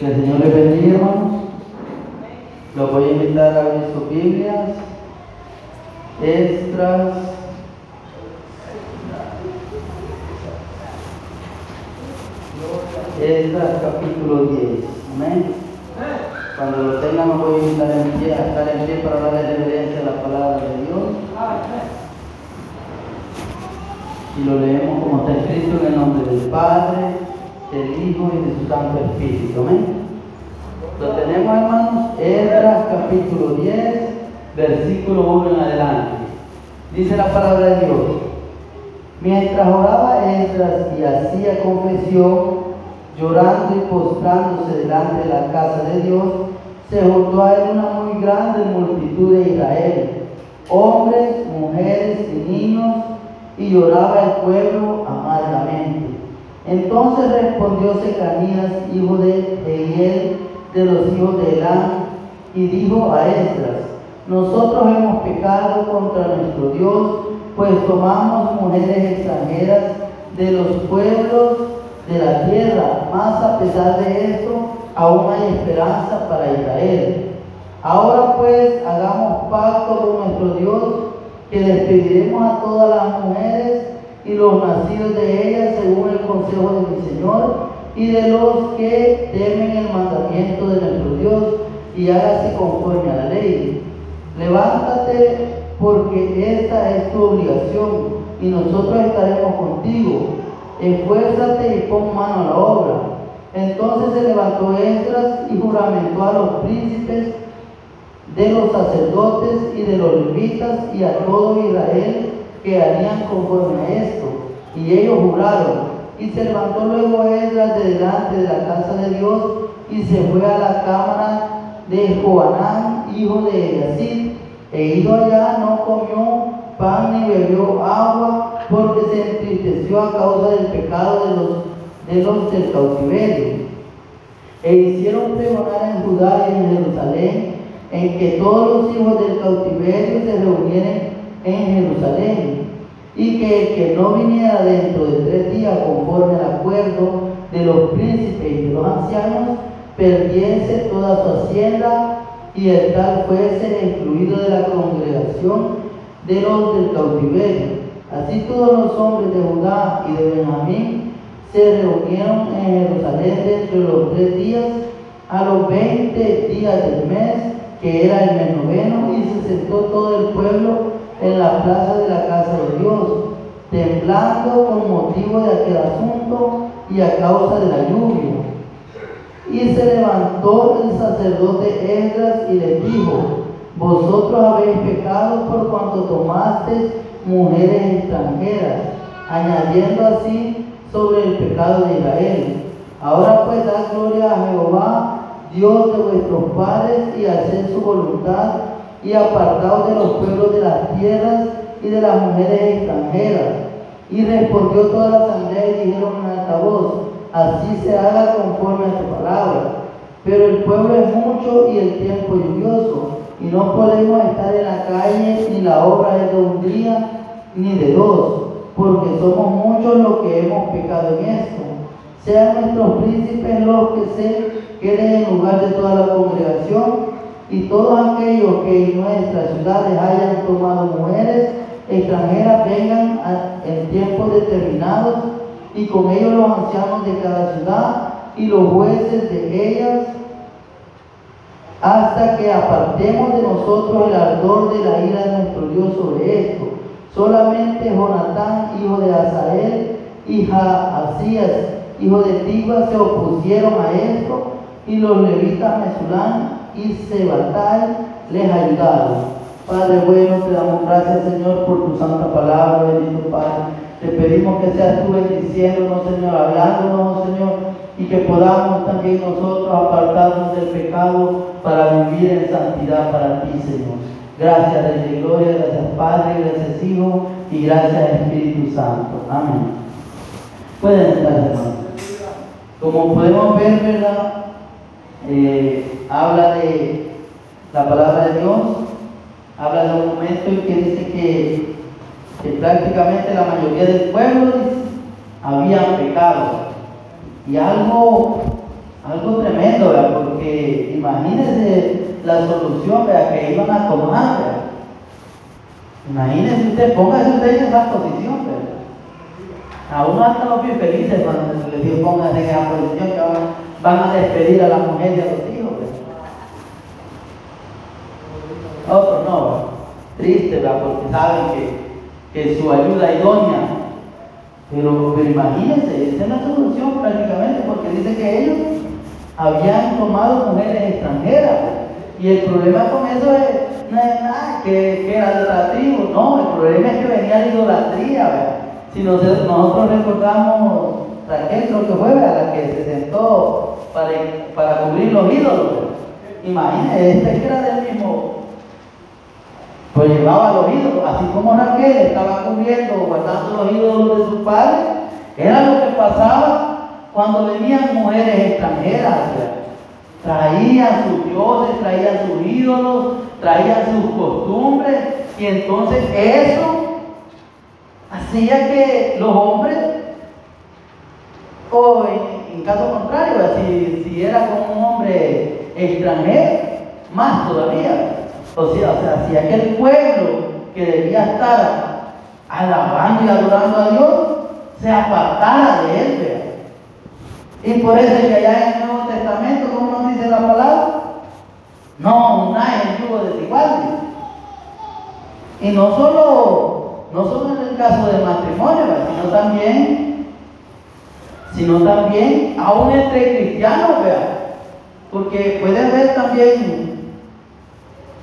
Que el Señor les bendiga, hermanos. Los voy a invitar a abrir sus Biblias. Extras. Esdras capítulo 10. Amén. Cuando lo tengan, me voy a invitar en pie, a estar en pie para darle reverencia a la palabra de Dios. Y lo leemos como está escrito en el nombre del Padre, del Hijo y de su Santo Espíritu. Amén. Lo tenemos, hermanos, Esdras capítulo 10, versículo 1 en adelante. Dice la palabra de Dios. Mientras oraba Esdras y hacía confesión, llorando y postrándose delante de la casa de Dios, se juntó a él una muy grande multitud de Israel, hombres, mujeres y niños, y lloraba el pueblo amargamente. Entonces respondió Secanías, hijo de Eiel, de los hijos de Elán, y dijo a Esdras, nosotros hemos pecado contra nuestro Dios, pues tomamos mujeres extranjeras de los pueblos de la tierra, mas a pesar de esto, aún hay esperanza para Israel. Ahora pues hagamos pacto con nuestro Dios, que despediremos a todas las mujeres y los nacidos de ellas según el consejo de mi Señor y de los que temen el mandamiento de nuestro Dios y hágase conforme a la ley. Levántate porque esta es tu obligación y nosotros estaremos contigo esfuérzate y pon mano a la obra. Entonces se levantó Esdras y juramentó a los príncipes de los sacerdotes y de los levitas y a todo Israel que harían conforme a esto. Y ellos juraron. Y se levantó luego Esdras de delante de la casa de Dios y se fue a la cámara de Joanán, hijo de Eliasib. E ido allá no comió pan ni bebió agua porque se entristeció a causa del pecado de los, de los del cautiverio. E hicieron pregonar en Judá y en Jerusalén en que todos los hijos del cautiverio se reunieran en Jerusalén y que el que no viniera dentro de tres días conforme al acuerdo de los príncipes y de los ancianos perdiese toda su hacienda y el tal fuese excluido de la congregación de los del cautiverio. Así todos los hombres de Judá y de Benjamín se reunieron en Jerusalén dentro de los tres días, a los veinte días del mes, que era el mes noveno, y se sentó todo el pueblo en la plaza de la casa de Dios, temblando con motivo de aquel asunto y a causa de la lluvia. Y se levantó el sacerdote Esdras y le dijo, vosotros habéis pecado por cuanto tomasteis mujeres extranjeras, añadiendo así sobre el pecado de Israel. Ahora pues dad gloria a Jehová, Dios de vuestros padres, y haced su voluntad, y apartaos de los pueblos de las tierras y de las mujeres extranjeras. Y respondió toda la asamblea y dijeron en alta voz, así se haga conforme a tu palabra. Pero el pueblo es mucho y el tiempo lluvioso y no podemos estar en la calle ni la obra de un día ni de dos, porque somos muchos los que hemos pecado en esto. Sean nuestros príncipes los que se queden en lugar de toda la congregación y todos aquellos que en nuestras ciudades hayan tomado mujeres extranjeras vengan en tiempos determinados y con ellos los ancianos de cada ciudad y los jueces de ellas hasta que apartemos de nosotros el ardor de la ira de nuestro Dios sobre esto. Solamente Jonatán, hijo de Azael, y Jaasías, hijo de Tigba, se opusieron a esto, y los levitas Mesulán y Sebatai les ayudaron. Padre bueno, te damos gracias, Señor, por tu santa palabra, bendito Padre. Te pedimos que seas tú bendiciéndonos, Señor, hablándonos, Señor, y que podamos también nosotros apartarnos del pecado para vivir en santidad para ti, Señor. Gracias, Rey Gloria, gracias Padre, gracias Hijo y gracias Espíritu Santo. Amén. Pueden estar, hermanos. Como podemos ver, ¿verdad? Eh, habla de la palabra de Dios, habla de un momento en que dice que, prácticamente la mayoría del pueblo había pecado. Y algo, algo tremendo, imagínense la solución que iban a tomar. Imagínense usted, póngase usted en esa posición. A uno hasta los bien felices cuando les digo póngase en esa posición que van, a despedir a la mujer y a los hijos. Otros no, triste, porque saben que, que su ayuda idónea. Pero, pero imagínense, esa es la solución prácticamente, porque dice que ellos habían tomado mujeres extranjeras. Y el problema con eso es, no es nada que, que era tribu, no, el problema es que venía la idolatría. Si nosotros recordamos, Raquel creo que fue a la que se sentó para, para cubrir los ídolos. Imagínense, este que era del mismo, pues llevaba los ídolos, así como Raquel estaba cubriendo, guardando los ídolos de su padre, era lo que pasaba cuando venían mujeres extranjeras, traían sus dioses, traían sus ídolos, traían sus costumbres, y entonces eso hacía que los hombres, o en, caso contrario, si, si era con un hombre extranjero, más todavía. O sea, o sea, hacía que el pueblo que debía estar alabando y adorando a Dios se apartara de él. Y por eso es que allá en el Nuevo Testamento, como nos dice la palabra, no hay en yugo desigual. Y no solo, no solo en el caso del matrimonio, sino también, sino también aún entre cristianos, vea. Porque puede haber también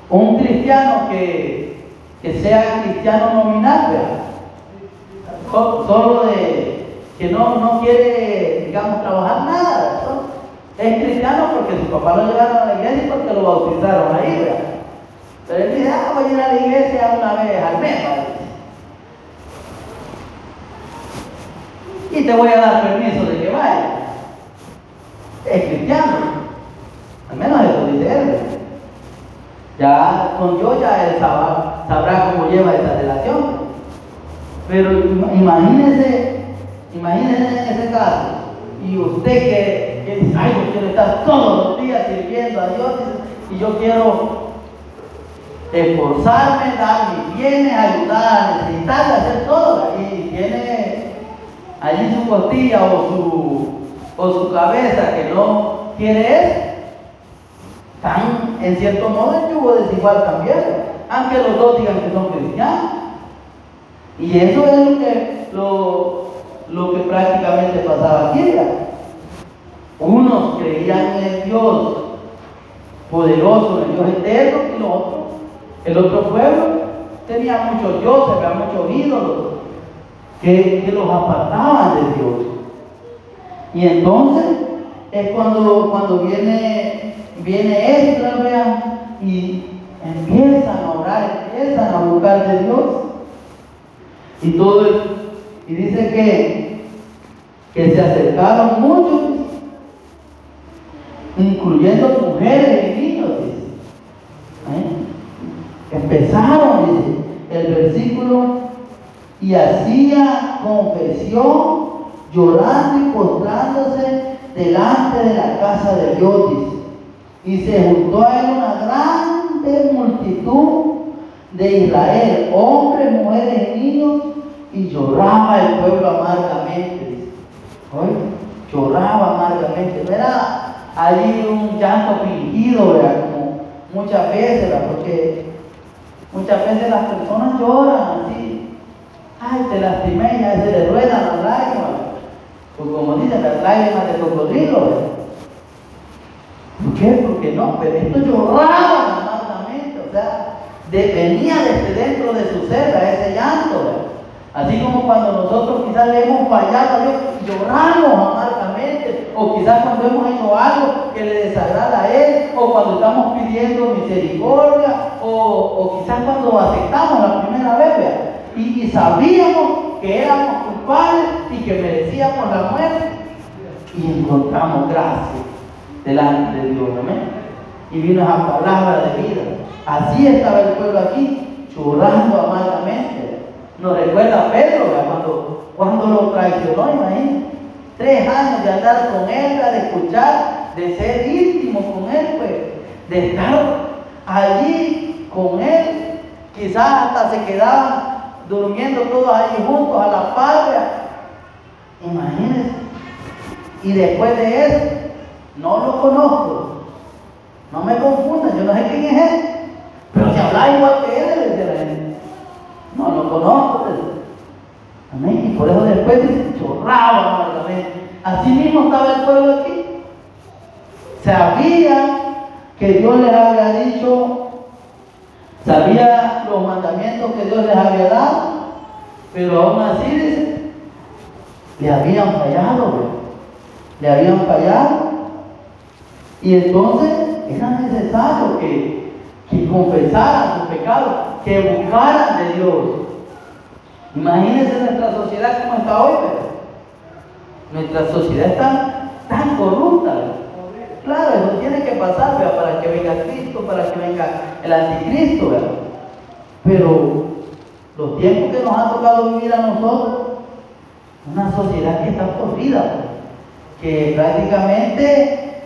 un cristiano que, que sea cristiano nominal, vea. Solo de que no, no quiere, digamos, trabajar nada. Es cristiano porque su papá lo llevaron a la iglesia y porque lo bautizaron ahí, ¿verdad? Pero él dice, ah, voy a ir a la iglesia una vez al mes, Y te voy a dar permiso de que vaya. Es cristiano. Al menos eso dice él. Ya con yo ya él sabrá, sabrá cómo lleva esa relación. Pero imagínense Imagínense en ese caso. Y usted que, dice, ay, yo quiero estar todos los días sirviendo a Dios y yo quiero esforzarme, dar mis bienes, ayudar a necesitar, hacer todo. Y tiene allí su costilla o su, o su cabeza que no quiere eso. Están en cierto modo en yugo desigual también, aunque los dos digan que son cristianos. Y eso es lo que lo, lo que prácticamente pasaba aquí. Unos creían en el Dios poderoso, en el Dios eterno, y los otros, el otro pueblo tenía muchos dioses, muchos ídolos que, los apartaban de Dios. Y entonces es cuando, cuando viene, viene esto, y empiezan a orar, empiezan a buscar de Dios. Y todo y dice que, que se acercaron muchos, incluyendo mujeres y niños. ¿Eh? Empezaron, dice el versículo, y hacía confesión, llorando y postrándose delante de la casa de Dios. Y se juntó a él una grande multitud de Israel, hombres, mujeres niños, y lloraba el pueblo amargamente. Oye, lloraba amargamente. Era ahí un llanto fingido, ¿verdad? Como muchas veces. Porque muchas veces las personas lloran así. Ay, te lastimé, y se le ruedan las lágrimas. Pues como dicen, las lágrimas de cocodrilo, ¿verdad? ¿Por qué? Porque no, pero esto lloraba amargamente, o sea, venía desde dentro de su ser a ese llanto, ¿verdad? Así como cuando nosotros quizás le hemos fallado a Dios, lloramos amargamente, o quizás cuando hemos hecho algo que le desagrada a Él, o cuando estamos pidiendo misericordia, o, quizás cuando aceptamos la primera vez, y, sabíamos que éramos culpables y que merecíamos la muerte, y encontramos gracia delante de Dios, amén. Y vino esa palabra de vida. Así estaba el pueblo aquí, llorando amargamente. Nos recuerda a Pedro cuando, cuando lo traicionó, imagínate. Tres años de andar con él, de escuchar, de ser íntimo con él, pues de estar allí con Él. Quizás hasta se quedaban durmiendo todos allí juntos a la patria. Imagínense. Y después de eso, no lo conozco. No me confundan, yo no sé quién es él. Pero si habla igual que él, le dice. No lo conozco. Amén. Y por eso después dice, chorraba, Así mismo estaba el pueblo aquí. Sabía que Dios les había dicho, sabía los mandamientos que Dios les había dado, pero aún así dice, le habían fallado, le habían fallado. Y entonces era necesario que, que confesaran su pecado, que buscaran de Dios. Imagínense nuestra sociedad como está hoy, nuestra sociedad está tan corrupta. Claro, eso tiene que pasar para que venga Cristo, para que venga el anticristo. Pero los tiempos que nos ha tocado vivir a nosotros, una sociedad que está corrida, que prácticamente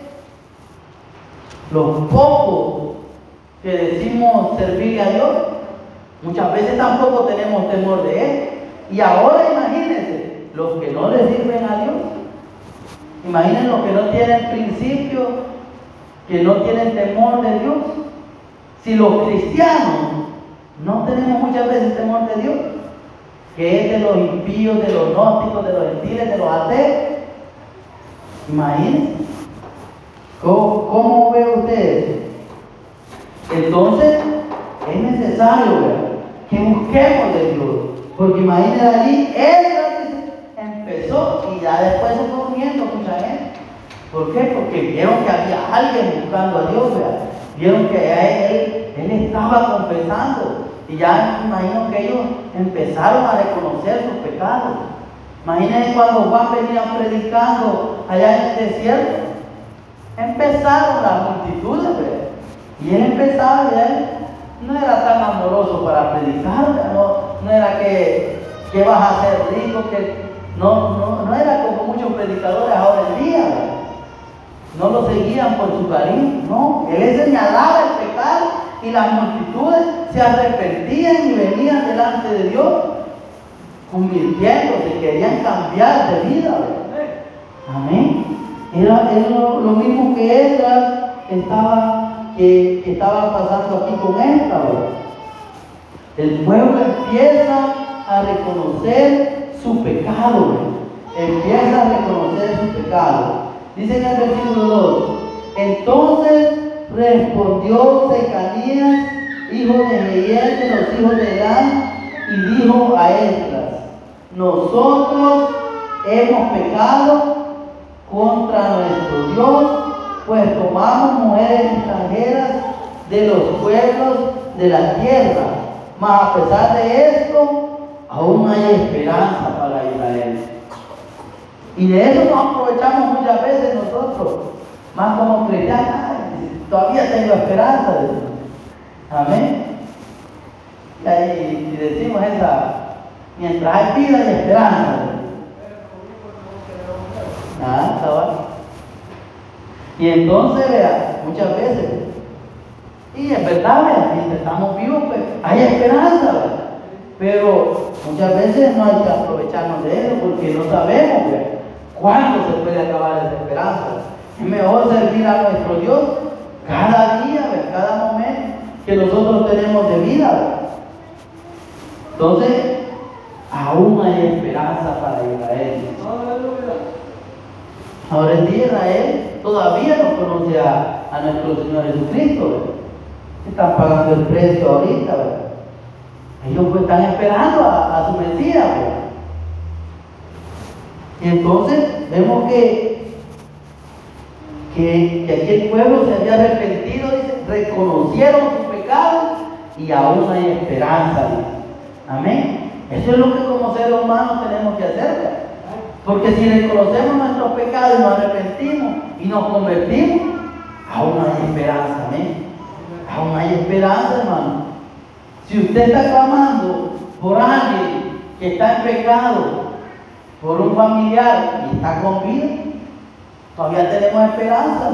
los pocos que decimos servirle a Dios, muchas veces tampoco tenemos temor de Él. Y ahora imagínense, los que no le sirven a Dios, Imaginen los que no tienen principio, que no tienen temor de Dios. Si los cristianos no tenemos muchas veces temor de Dios, que es de los impíos, de los gnósticos, de los gentiles, de los ateos. Imagínense. ¿Cómo, ve ustedes? Entonces, es necesario que busquemos de Dios. Porque imagínense allí, Él empezó y ya después se fue uniendo mucha gente. ¿Por qué? Porque vieron que había alguien buscando a Dios, vieron que él estaba confesando. Y ya imagino que ellos empezaron a reconocer sus pecados. Imaginen cuando Juan venía predicando allá en el desierto. Empezaron las multitudes, y él empezaba, y él no era tan amoroso para predicar, no, no era que, que vas a ser rico, que no, no, era como muchos predicadores ahora en día. No lo seguían por su cariño, no. Él señalaba el pecado y las multitudes se arrepentían y venían delante de Dios, convirtiéndose, querían cambiar de vida. Amén. Era, lo, mismo que ella estaba, que, estaba pasando aquí con esta. El pueblo empieza a reconocer su pecado, empieza a reconocer su pecado. Dice en el versículo 2, entonces respondió Zecanías, hijo de Miguel de los hijos de Elán, y dijo a Esdras, nosotros hemos pecado contra nuestro Dios, pues tomamos mujeres extranjeras de los pueblos de la tierra. Mas a pesar de esto, aún hay esperanza para Israel. Y de eso nos aprovechamos muchas veces nosotros, más como cristianos, todavía tengo esperanza. Amén. Y ahí decimos esa, mientras hay vida y esperanza. Ah, Y entonces, vea, muchas veces, y es verdad, mientras estamos vivos, pues hay esperanza, pero muchas veces no hay que aprovecharnos de eso porque no sabemos cuándo se puede acabar esa esperanza. Es mejor servir a nuestro Dios cada día, cada momento que nosotros tenemos de vida. Entonces, aún hay esperanza para Israel. Ahora en día Israel todavía no conoce a, a nuestro Señor Jesucristo. Están pagando el precio ahorita. Ellos pues, están esperando a, su Mesías. Y entonces vemos que, que, aquí el pueblo se había arrepentido, reconocieron su pecado y aún hay esperanza. Amén. Eso es lo que como seres humanos tenemos que hacer. Porque si reconocemos nuestros pecados y nos arrepentimos y nos convertimos, aún hay esperanza. Amén. Aún hay esperanza, hermano. Si usted está clamando por alguien que está en pecado, por un familiar y está con vida, todavía tenemos esperanza.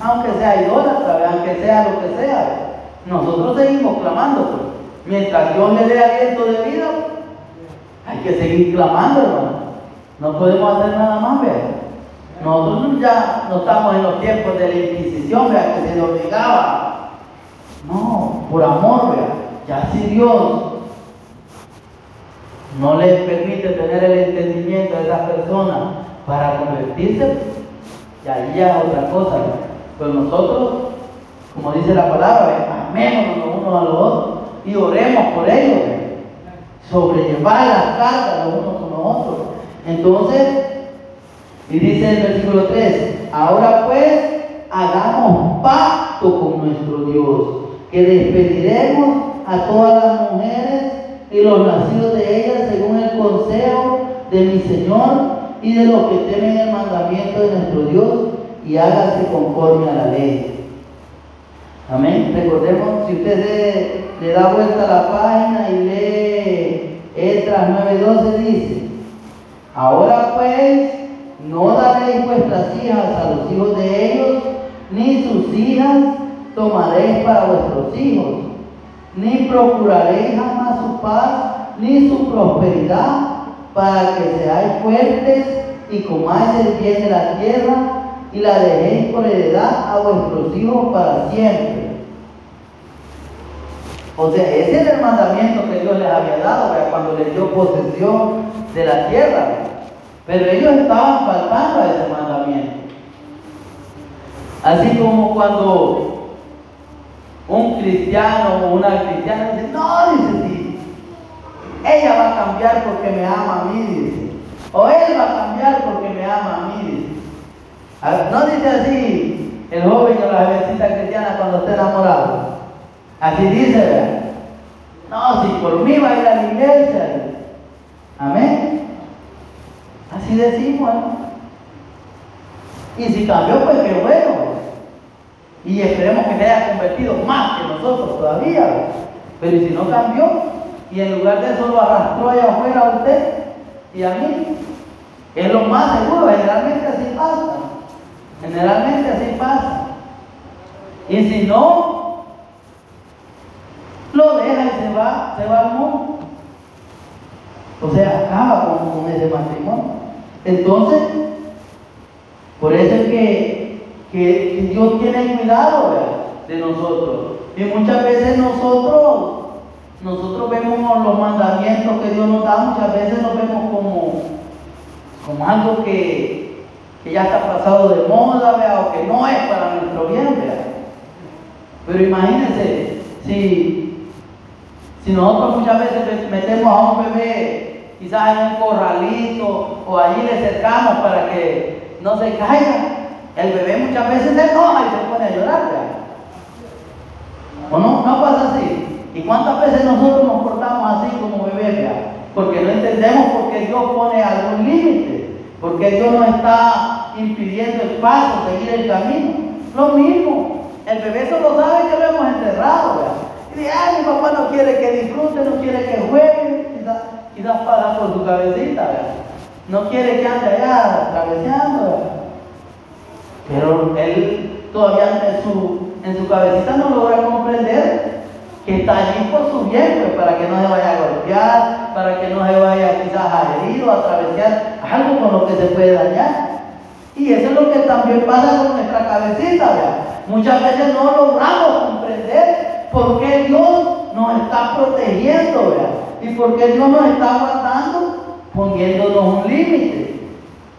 aunque sea idólatra, aunque sea lo que sea. Nosotros seguimos clamando. Mientras Dios le dé aliento de vida, hay que seguir clamando. No podemos hacer nada más, vea. Nosotros ya no estamos en los tiempos de la Inquisición, vea, que se le obligaba. No, por amor, vea. Ya si Dios no le permite tener el entendimiento de esa persona para convertirse, y ahí ya es otra cosa. Pero nosotros, como dice la palabra, amemos los unos a los otros y oremos por ellos. Sobrellevar las cargas los unos con los otros. Entonces, y dice el versículo 3, ahora pues hagamos pacto con nuestro Dios, que despediremos a todas las mujeres y los nacidos de ellas según el consejo de mi Señor y de los que temen el mandamiento de nuestro Dios y hágase conforme a la ley. Amén. Recordemos, si usted le, da vuelta a la página y lee Esdras 9:12, dice, ahora pues no daréis vuestras hijas a los hijos de ellos, ni sus hijas tomaréis para vuestros hijos, ni procuraréis jamás su paz, ni su prosperidad, para que seáis fuertes y comáis el bien de la tierra y la dejéis por heredad a vuestros hijos para siempre. O sea, ese es el mandamiento que Dios les había dado cuando les dio posesión de la tierra. Pero ellos estaban faltando a ese mandamiento. Así como cuando un cristiano o una cristiana dice, no, dice, ella va a cambiar porque me ama a mí, dice. O él va a cambiar porque me ama a mí, dice. No dice así el joven o la jovencita cristiana cuando está enamorado. Así dice. No, si por mí va a ir a la iglesia. Amén. Así decimos, Y si cambió, pues qué bueno. Y esperemos que se haya convertido más que nosotros todavía. Pero si no cambió, y en lugar de eso lo arrastró allá afuera a usted y a mí, es lo más seguro, generalmente así pasa. Generalmente así pasa. Y si no, lo deja y se va, se va al mundo. O sea, acaba con, ese matrimonio. Entonces, por eso es que, que Dios tiene cuidado de nosotros. Y muchas veces nosotros nosotros vemos los mandamientos que Dios nos da, muchas veces nos vemos como, como algo que, ya está pasado de moda, o que no es para nuestro bien, Pero imagínense, si, si nosotros muchas veces metemos a un bebé quizás en un corralito o allí le cercamos para que no se caiga, el bebé muchas veces se enoja y se pone a llorar, ¿O no? ¿No pasa así? ¿Y cuántas veces nosotros nos portamos así como bebés? Porque no entendemos por qué Dios pone algún límite, porque Dios nos está impidiendo el paso, seguir el camino. Lo mismo, el bebé solo sabe que lo hemos enterrado. Y dice, ay, mi papá no quiere que disfrute, no quiere que juegue, quizás, quizás paga por su cabecita, no quiere que ande allá atravesando. Pero él todavía en su, en su cabecita no logra comprender que está allí por su bien, pues, para que no se vaya a golpear, para que no se vaya quizás a herir o a atravesar algo con lo que se puede dañar. Y eso es lo que también pasa con nuestra cabecita, ¿verdad? Muchas veces no logramos comprender por qué Dios nos está protegiendo, ¿verdad? Y por qué Dios nos está guardando, poniéndonos un límite.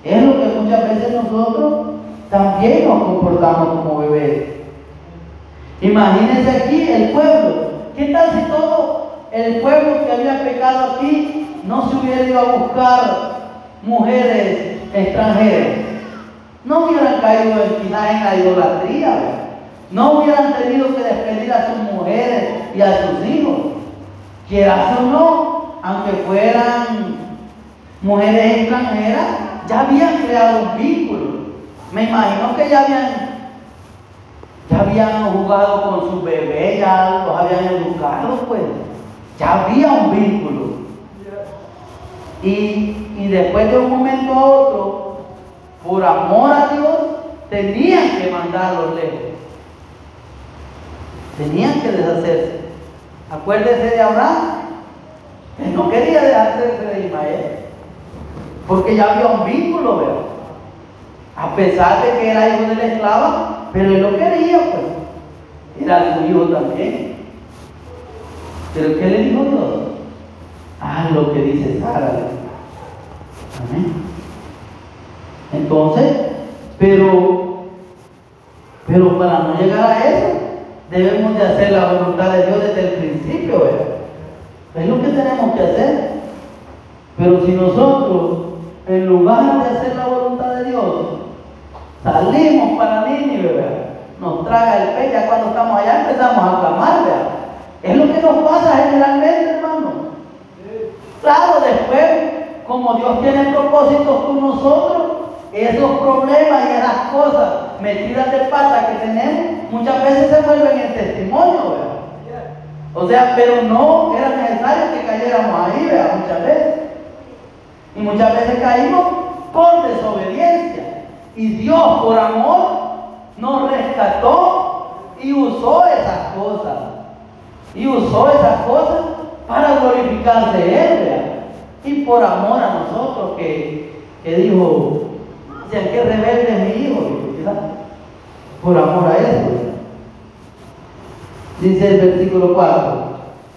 Es lo que muchas veces nosotros también nos comportamos como bebés. Imagínense aquí el pueblo ¿Qué tal si todo el pueblo que había pecado aquí no se hubiera ido a buscar mujeres extranjeras? No hubieran caído en, en la idolatría, no hubieran tenido que despedir a sus mujeres y a sus hijos. Quieras o no, aunque fueran mujeres extranjeras, ya habían creado un vínculo. Me imagino que ya habían ya habían jugado con sus bebés, ya los habían educado, pues. Ya había un vínculo. Y, después de un momento a otro, por amor a Dios, tenían que mandarlos lejos. Tenían que deshacerse. Acuérdese de Abraham, que no quería deshacerse de Ismael, porque ya había un vínculo, ¿verdad? A pesar de que era hijo de la esclava, pero él lo quería, pues. Era su hijo también. Pero ¿qué le dijo Dios? Ah, lo que dice Sara. Amén. Entonces, pero, pero para no llegar a eso, debemos de hacer la voluntad de Dios desde el principio, ¿verdad? Es lo que tenemos que hacer. Pero si nosotros, en lugar de hacer la voluntad de Dios, salimos para Nínive, ¿verdad? nos traga el pe, ya cuando estamos allá empezamos a clamar, ¿verdad? Es lo que nos pasa generalmente, hermano. Claro, después, como Dios tiene propósitos con nosotros, esos problemas y esas cosas metidas de pata que tenemos, muchas veces se vuelven en testimonio, ¿verdad? O sea, pero no era necesario que cayéramos ahí, ¿verdad? Muchas veces. Y muchas veces caímos por desobediencia. Y Dios, por amor, nos rescató y usó esas cosas. Y usó esas cosas para glorificarse Él, ¿verdad? Y por amor a nosotros, que, que dijo, sean que rebelde es mi hijo, ¿verdad? Por amor a eso. Dice el versículo 4,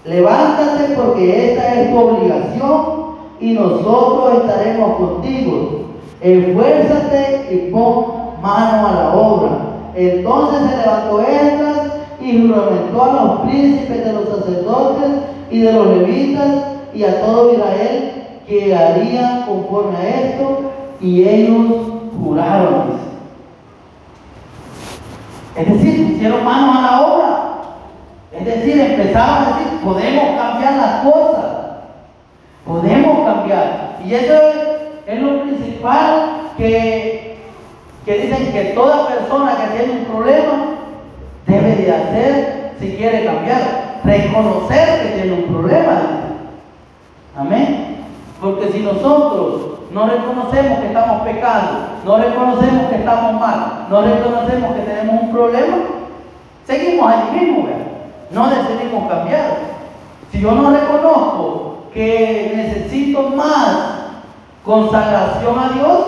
levántate porque esta es tu obligación y nosotros estaremos contigo. Esfuérzate y pon mano a la obra. Entonces se levantó Esdras y juramentó a los príncipes de los sacerdotes y de los levitas y a todo Israel que harían conforme a esto y ellos juraron. Es decir, pusieron manos a la obra. Es decir, empezaron a decir, podemos cambiar las cosas. Podemos cambiar. Y eso es, lo principal que, que dicen que toda persona que tiene un problema debe de hacer si quiere cambiar. Reconocer que tiene un problema. Amén. Porque si nosotros no reconocemos que estamos pecando, no reconocemos que estamos mal, no reconocemos que tenemos un problema, seguimos allí mismo, ¿verdad? no decidimos cambiar. Si yo no reconozco que necesito más consagración a Dios,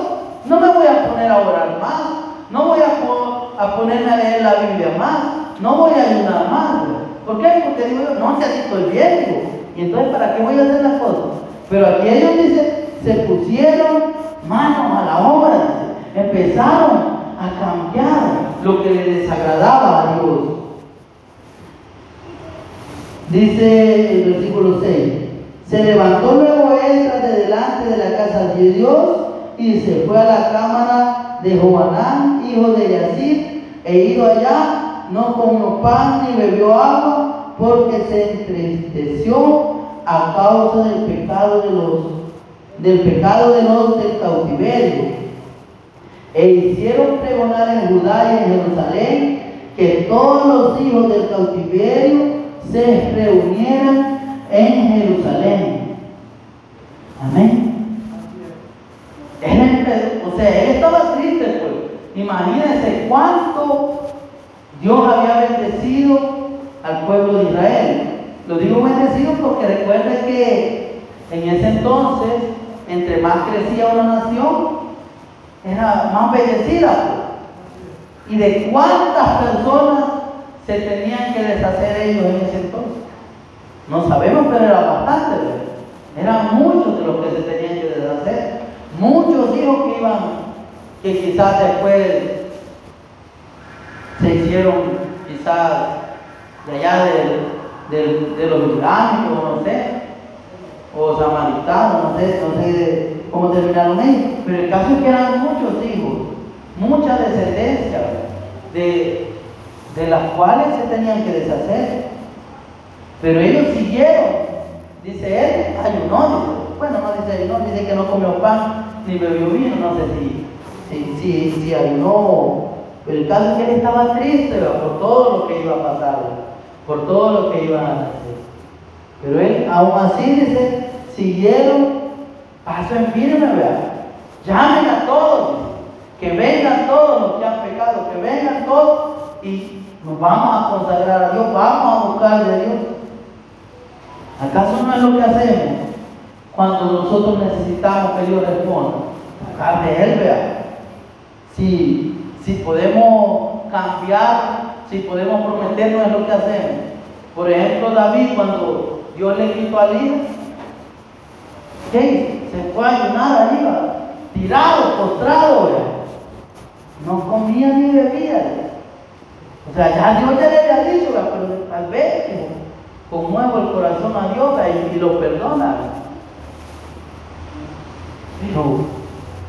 no me voy a poner a orar más, no voy a, a ponerme a leer la Biblia más, no voy a ayudar más. ¿Por qué? Porque digo yo, no, si así estoy bien. Y entonces, ¿para qué voy a hacer las cosas? Pero aquí ellos dicen, se pusieron manos a la obra, empezaron a cambiar lo que les desagradaba a Dios. Dice el versículo 6, se levantó luego Esdras de delante de la casa de Dios y se fue a la cámara de Joanán, hijo de Yacid, e ido allá, no comió pan ni bebió agua, porque se entristeció a causa del pecado de los del pecado de los del cautiverio. E hicieron pregonar en Judá y en Jerusalén que todos los hijos del cautiverio se reunieran en Jerusalén. Amén. Él, o sea, él estaba triste, pues. Imagínense cuánto Dios había bendecido al pueblo de Israel. Lo digo bendecido porque recuerden que en ese entonces, entre más crecía una nación, era más bendecida. Pues. ¿Y de cuántas personas se tenían que deshacer ellos en ese entonces? No sabemos, pero era bastante. Eran muchos de los que se tenían que deshacer. Muchos hijos que iban, que quizás después se hicieron quizás de allá de, los islámicos, no sé, o samaritanos, no sé, no sé cómo terminaron ellos. Pero el caso es que eran muchos hijos, mucha descendencia de, de las cuales se tenían que deshacer. Pero ellos siguieron. Dice él, ayunó. bueno, no dice ayunó, dice que no comió pan ni bebió vino. No sé si, si, si, ayunó. Pero el caso es que él estaba triste por todo lo que iba a pasar, por todo lo que iban a hacer. Pero él, aún así, dice, siguieron paso en firme, ¿verdad? Llamen a todos que vengan todos los que han pecado, que vengan todos y nos vamos a consagrar a Dios, vamos a buscar de Dios. ¿Acaso no es lo que hacemos cuando nosotros necesitamos que Dios responda? Buscar de Él, vea. Si, si podemos cambiar, si podemos prometernos es lo que hacemos. Por ejemplo, David, cuando Dios le quitó a Lida, ¿qué Se fue a ayunar arriba, tirado, postrado, vea. No comía ni bebía. O sea, ya Dios ya le había dicho, pero tal vez conmuevo el corazón a Dios y, lo perdona. Pero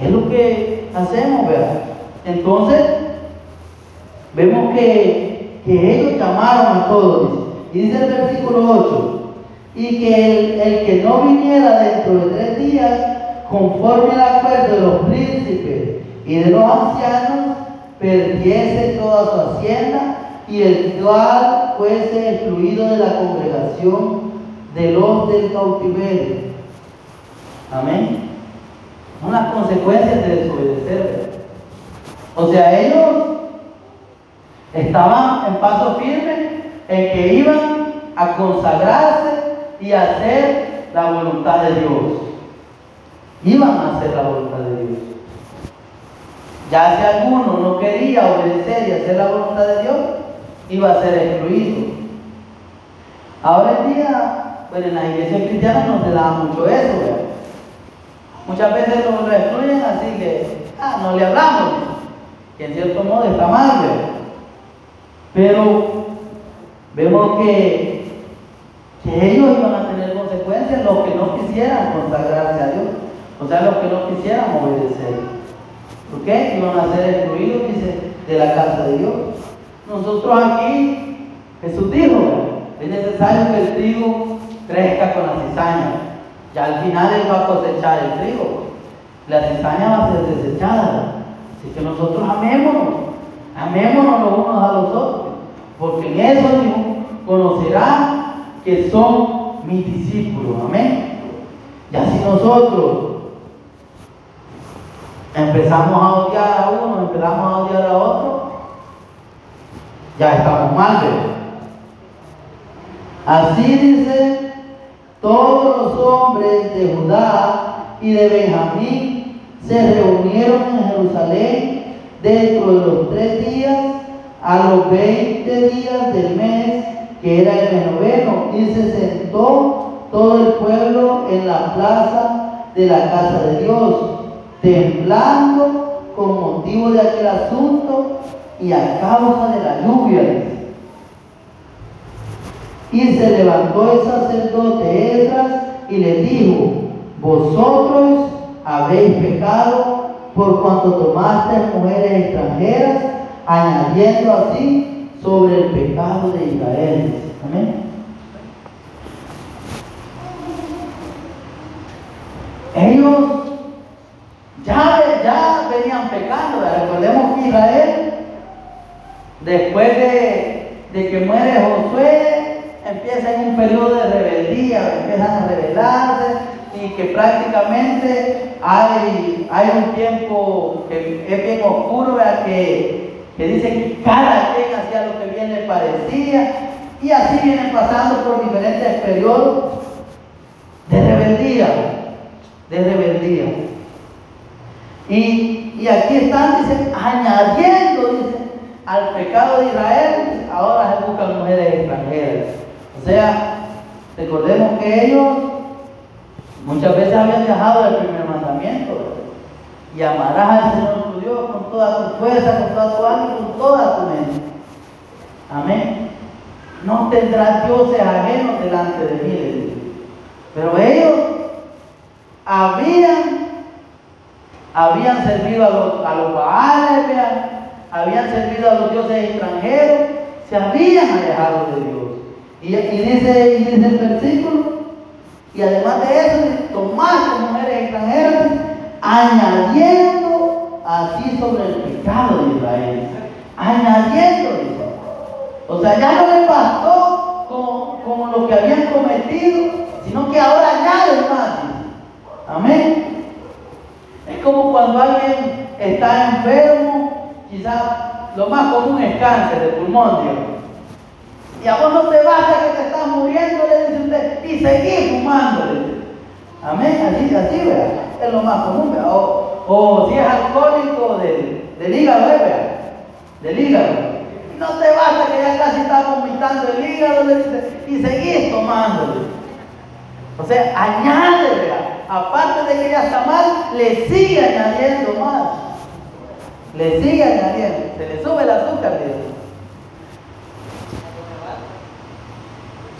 es lo que hacemos, ¿verdad? Entonces, vemos que, ellos llamaron a todos. Y dice el versículo 8, y que el, que no viniera dentro de tres días, conforme al acuerdo de los príncipes y de los ancianos, perdiese toda su hacienda y el cual fuese excluido de la congregación de los del cautiverio. Amén. Son las consecuencias de desobedecer. O sea, ellos estaban en paso firme en que iban a consagrarse y hacer la voluntad de Dios. Iban a hacer la voluntad de Dios. Ya si alguno no quería obedecer y hacer la voluntad de Dios, iba a ser excluido. Ahora en día, bueno, en las iglesias cristianas no se da mucho eso, Muchas veces lo, excluyen así que, ah, no le hablamos, que en cierto modo está mal, Pero vemos que, que ellos iban a tener consecuencias, los que no quisieran consagrarse a Dios, o sea, los que no quisieran obedecer. ¿Por qué? Iban a ser excluidos, dice, de la casa de Dios. Nosotros aquí, Jesús dijo, es necesario que el trigo crezca con la cizaña. Ya al final Él va a cosechar el trigo. La cizaña va a ser desechada. Así que nosotros amémonos, amémonos los unos a los otros. Porque en eso Dios conocerá que son mis discípulos. Amén. Y así nosotros empezamos a odiar a uno, empezamos a odiar a otro, ya estamos mal. Así dice, todos los hombres de Judá y de Benjamín se reunieron en Jerusalén dentro de los tres días a los veinte días del mes, que era el noveno, y se sentó todo el pueblo en la plaza de la casa de Dios temblando con motivo de aquel asunto y a causa de la lluvia. Y se levantó el sacerdote Esdras y le dijo, vosotros habéis pecado por cuanto tomaste mujeres extranjeras, añadiendo así sobre el pecado de Israel. Amén. Ellos ya, ya venían pecando. Recordemos que Israel, después de, que muere Josué, empieza en un periodo de rebeldía, empiezan a rebelarse y que prácticamente hay, hay un tiempo que es bien oscuro, que, que dice que cada quien hacía lo que bien le parecía y así vienen pasando por diferentes periodos de rebeldía, de rebeldía. Y, aquí están, dice, añadiendo, dice, al pecado de Israel, ahora se buscan mujeres extranjeras. O sea, recordemos que ellos muchas veces habían dejado el primer mandamiento. Y amarás al Señor tu Dios con toda tu fuerza, con toda tu alma y con toda tu mente. Amén. No tendrás dioses ajenos delante de mí. Pero ellos habían habían servido a los, a los baales, habían servido a los dioses extranjeros, se habían alejado de Dios. Y, dice, y dice el versículo, y además de eso, tomar como mujeres extranjeras, añadiendo así sobre el pecado de Israel. Añadiendo, dice. O sea, ya no le bastó con, lo que habían cometido, sino que ahora añaden más. Amén. Es como cuando alguien está enfermo, quizás lo más común es cáncer de pulmón, Dios. Y a vos no te basta que te estás muriendo, le dice usted, y seguir fumando. Amén, así, así, vea. Es lo más común, vea. O, si es alcohólico del, del hígado, vea. Del hígado. No te basta que ya casi está vomitando el hígado, le dice, y seguís tomándole. O sea, añade, vea. Aparte de que ya está mal, le sigue añadiendo más. Le sigue añadiendo. Se le sube el azúcar, Dios.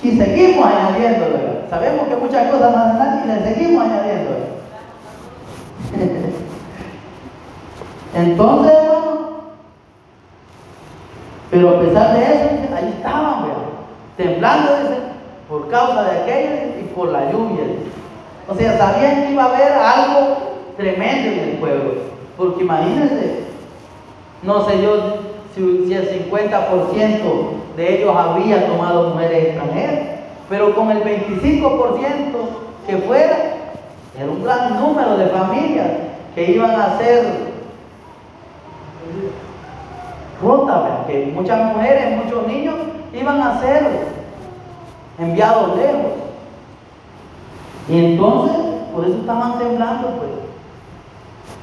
Y seguimos añadiendo, Sabemos que muchas cosas más adelante y le seguimos añadiendo. Entonces, hermano, pero a pesar de eso, ahí estaban, temblando, dice, por causa de aquello y por la lluvia. O sea, sabían que iba a haber algo tremendo en el pueblo. Porque imagínense, no sé yo si, el 50% de ellos había tomado mujeres extranjeras, pero con el 25% que fuera, era un gran número de familias que iban a ser rotas, que muchas mujeres, muchos niños iban a ser enviados lejos. Y entonces, por eso estaban temblando, pues.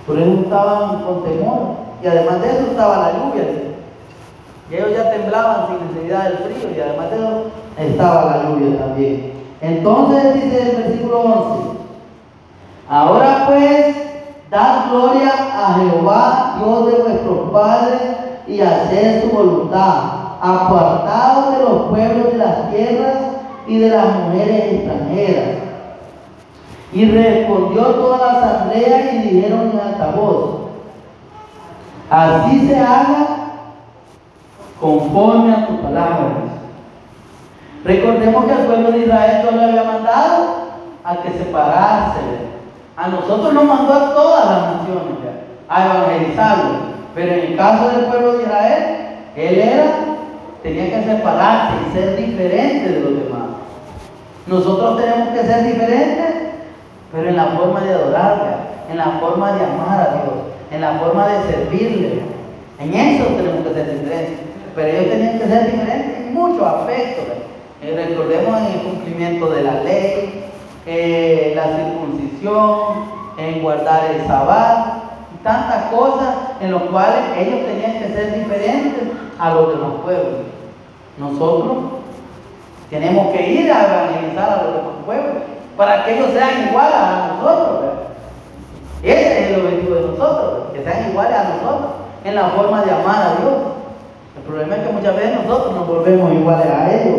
Por eso estaban con temor. Y además de eso estaba la lluvia. Y ellos ya temblaban sin necesidad del frío. Y además de eso estaba la lluvia también. Entonces dice el versículo 11. Ahora pues, dad gloria a Jehová, Dios de vuestros padres, y hacer su voluntad, apartados de los pueblos de las tierras y de las mujeres extranjeras. Y respondió toda la asamblea y dijeron en alta voz, así se haga conforme a tus palabras. Recordemos que al pueblo de Israel Dios le había mandado a que se parase. A nosotros nos mandó a todas las naciones a evangelizarlo. Pero en el caso del pueblo de Israel, él era, tenía que separarse y ser diferente de los demás. Nosotros tenemos que ser diferentes, pero en la forma de adorarle, en la forma de amar a Dios, en la forma de servirle. En eso tenemos que ser diferentes. Pero ellos tenían que ser diferentes en muchos aspectos. Eh, recordemos en el cumplimiento de la ley, eh, la circuncisión, en guardar el sabbat, tantas cosas en las cuales ellos tenían que ser diferentes a los demás pueblos. Nosotros tenemos que ir a evangelizar a los demás pueblos para que ellos sean iguales a nosotros. El de nosotros, que sean iguales a nosotros en la forma de amar a Dios. El problema es que muchas veces nosotros nos volvemos iguales a ellos.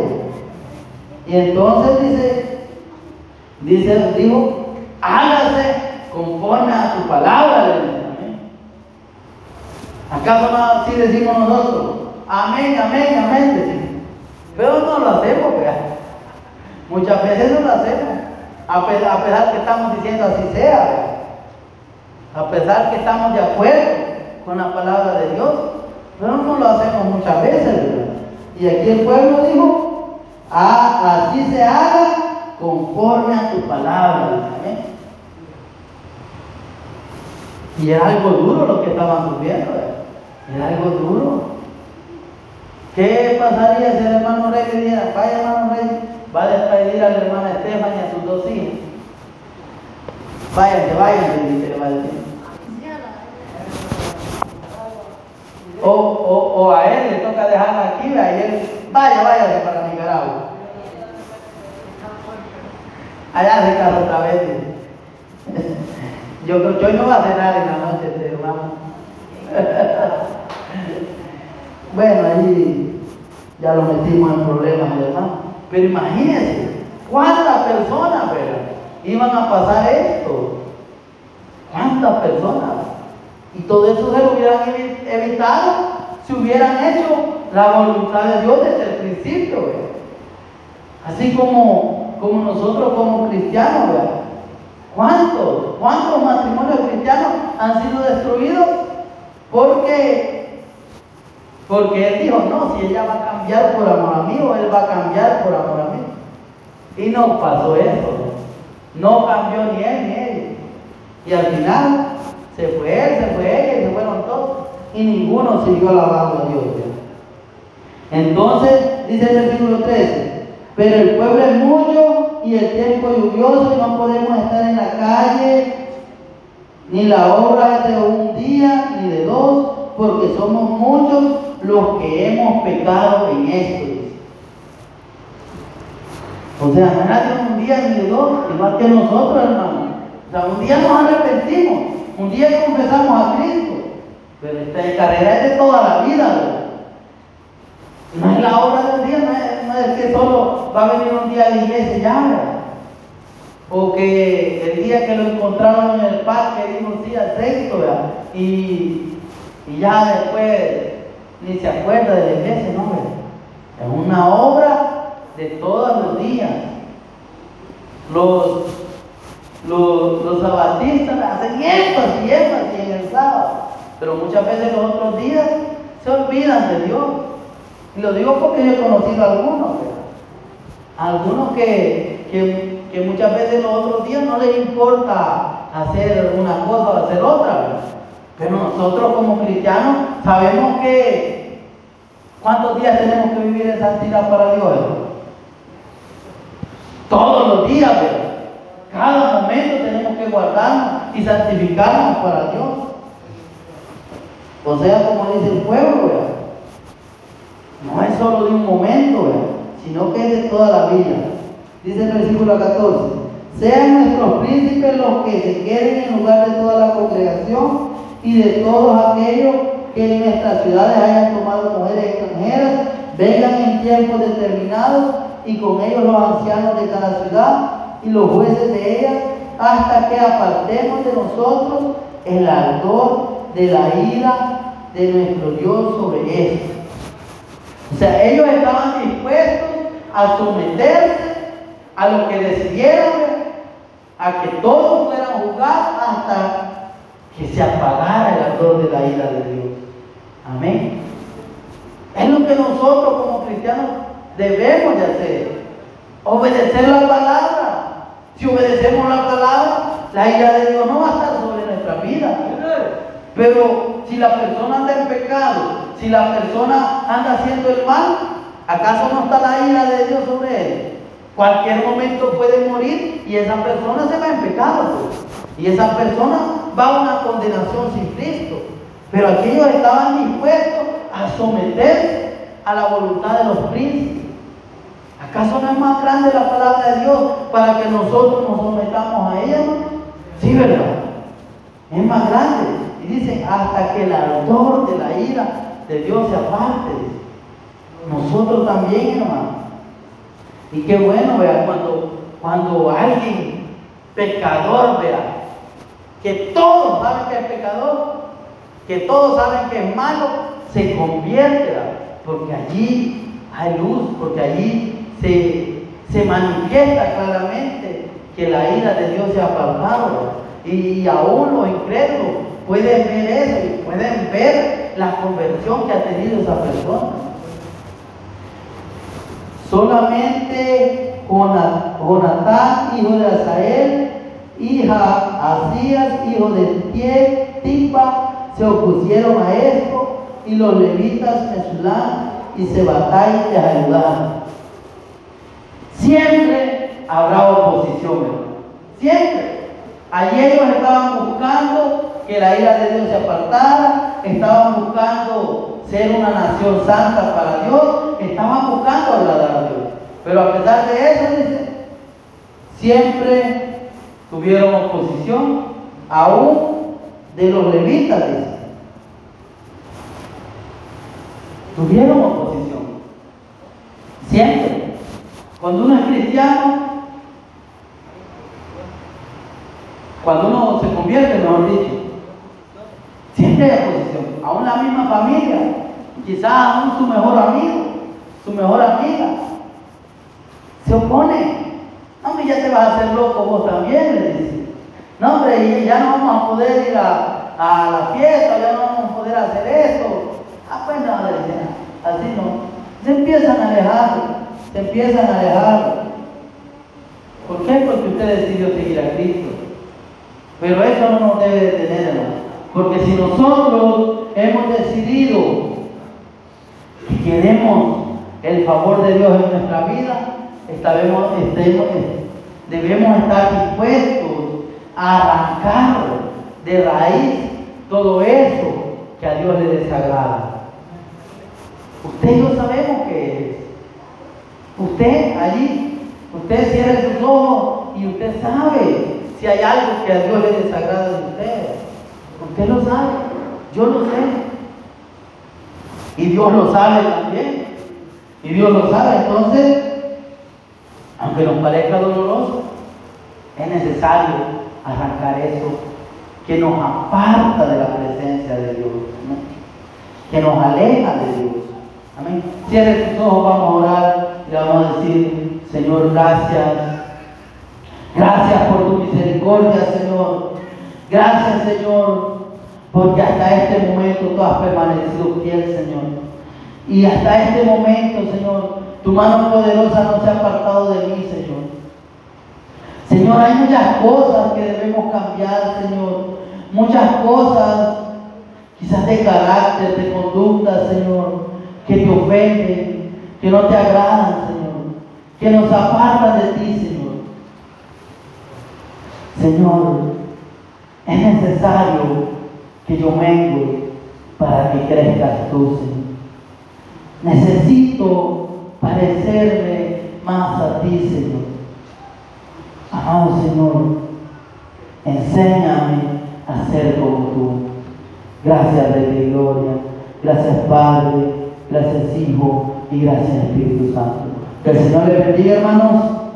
Y entonces dice, dice, dijo, hágase conforme a tu palabra. ¿Acaso no así decimos nosotros? Amén, amén, amén, decimos. Pero no lo hacemos, Muchas veces no lo hacemos. A pesar, que estamos diciendo así sea, a pesar que estamos de acuerdo con la palabra de Dios, pero no lo hacemos muchas veces, Y aquí el pueblo dijo, ah, así se haga conforme a tu palabra. Y era algo duro lo que estaban sufriendo. Era algo duro. ¿Qué pasaría si el hermano Rey le dijera, vaya hermano Rey, va a despedir a la hermana Estefan y a sus dos hijas? Váyanse, váyanse, dice, a decir. O, o, o, a él le toca dejarla aquí, y él, vaya, váyase para Nicaragua. Allá casa otra vez. Yo no va a cenar en la noche, este hermano. bueno, ahí ya lo metimos en problemas, ¿verdad? Pero imagínense, ¿cuántas personas, Iban a pasar esto. ¿Cuántas personas? Y todo eso se lo hubieran evitado si hubieran hecho la voluntad de Dios desde el principio. Así como, como nosotros como cristianos. ¿Cuántos? ¿Cuántos matrimonios cristianos han sido destruidos? Porque, porque él dijo, no, si ella va a cambiar por amor a mí o él va a cambiar por amor a mí. Y no pasó eso. No cambió ni él ni ella. Y al final se fue él, se fue ella, se fue y ninguno siguió alabando a Dios. Entonces, dice el versículo 13, pero el pueblo es mucho y el tiempo lluvioso y no podemos estar en la calle, ni la obra es de un día ni de dos, porque somos muchos los que hemos pecado en esto. O sea, no de un día ni dos, igual que nosotros, hermano. O sea, un día nos arrepentimos, un día confesamos a Cristo, pero esta carrera es de toda la vida. No es la obra del día, no es, que solo va a venir un día a la iglesia ya, O que el día que lo encontraron en el parque dijo sí acepto, ¿verdad? Y, ya después ni se acuerda de la iglesia, no. Es una obra de todos los días. Los, los, los sabatistas hacen énfasis y énfasis en el sábado, pero muchas veces los otros días se olvidan de Dios. Y lo digo porque yo he conocido a algunos, algunos que, que, muchas veces los otros días no les importa hacer una cosa o hacer otra, pero nosotros como cristianos sabemos que cuántos días tenemos que vivir en santidad para Dios. Todos los días, cada momento tenemos que guardarnos y santificarnos para Dios. O sea, como dice el pueblo, no es solo de un momento, sino que es de toda la vida. Dice el versículo 14, sean nuestros príncipes los que se queden en lugar de toda la congregación y de todos aquellos que en nuestras ciudades hayan tomado mujeres extranjeras, vengan en tiempos determinados y con ellos los ancianos de cada ciudad y los jueces de ellas, hasta que apartemos de nosotros el ardor de la ira de nuestro Dios sobre esto. O sea, ellos estaban dispuestos a someterse a lo que decidieron, a que todos fueran juzgados hasta que se apagara el ardor de la ira de Dios. Amén. Es lo que nosotros como cristianos debemos de hacer. Obedecer la palabra. Si obedecemos la palabra, la ira de Dios no va a estar sobre nuestra vida. Pero si la persona anda en pecado, si la persona anda haciendo el mal, ¿acaso no está la ira de Dios sobre él? Cualquier momento puede morir y esa persona se va en pecado. Y esa persona va a una condenación sin Cristo. Pero aquellos estaban dispuestos a someterse a la voluntad de los príncipes. ¿Acaso no es más grande la palabra de Dios para que nosotros nos sometamos a ella? Sí, ¿verdad? Es más grande. Y dice, hasta que el ardor de la ira de Dios se aparte. Nosotros también, hermano. Y qué bueno, vea, cuando, cuando alguien pecador, vea, que todos saben que es pecador, que todos saben que es malo, se convierte, porque allí hay luz, porque allí se, manifiesta claramente que la ira de Dios se ha apartado. Y aún los incrédulos pueden ver eso y pueden ver la conversión que ha tenido esa persona. Solamente Jonatán, hijo de Asael, hija Asías, hijo de Tipa, se opusieron a esto y los levitas Mesulán y Sebatai les ayudaron. Siempre habrá oposición. Siempre. Allí ellos estaban buscando que la ira de Dios se apartara, estaban buscando ser una nación santa para Dios, estaban buscando agradar a Dios. Pero a pesar de eso, siempre tuvieron oposición, aún de los levitas, dice. Tuvieron oposición. Siempre. Cuando uno es cristiano, cuando uno se convierte, mejor dicho, siempre hay oposición. Aún la misma familia, quizás aún su mejor amigo, su mejor amiga, se opone. No, hombre, ya te vas a hacer loco vos también, le dice. No, hombre, ya no vamos a poder ir a, a la fiesta, ya no vamos a poder hacer esto. Ah, pues no, le dicen, así no. Se empiezan a alejar se empiezan a alejar. ¿Por qué? Porque usted decidió seguir a Cristo. Pero eso no nos debe detener, Porque si nosotros hemos decidido que queremos el favor de Dios en nuestra vida, estemos, debemos estar dispuestos a arrancar de raíz todo eso que a Dios le desagrada. Usted y sabemos que es. Usted allí, usted cierra sus ojos y usted sabe si hay algo que a Dios le desagrada de usted. Usted lo sabe, yo lo sé. Y Dios lo sabe también. Y Dios lo sabe. Entonces, aunque nos parezca doloroso, es necesario arrancar eso que nos aparta de la presencia de Dios, que nos aleja de Dios. Amén. Cierre tus ojos, vamos a orar y vamos a decir, Señor, gracias. Gracias por tu misericordia, Señor. Gracias, Señor, porque hasta este momento tú has permanecido fiel, Señor. Y hasta este momento, Señor, tu mano poderosa no se ha apartado de mí, Señor. Señor, hay muchas cosas que debemos cambiar, Señor. Muchas cosas, quizás de carácter, de conducta, Señor, que te ofenden, que no te agradan, Señor, que nos apartan de ti, Señor. Señor, es necesario que yo mengue para que crezcas tú, Señor. Necesito parecerme más a ti, Señor. Amado Señor, enséñame a ser como tú. Gracias ti, gloria. Gracias Padre, gracias Hijo y gracias Espíritu Santo. Que el Señor le bendiga, hermanos.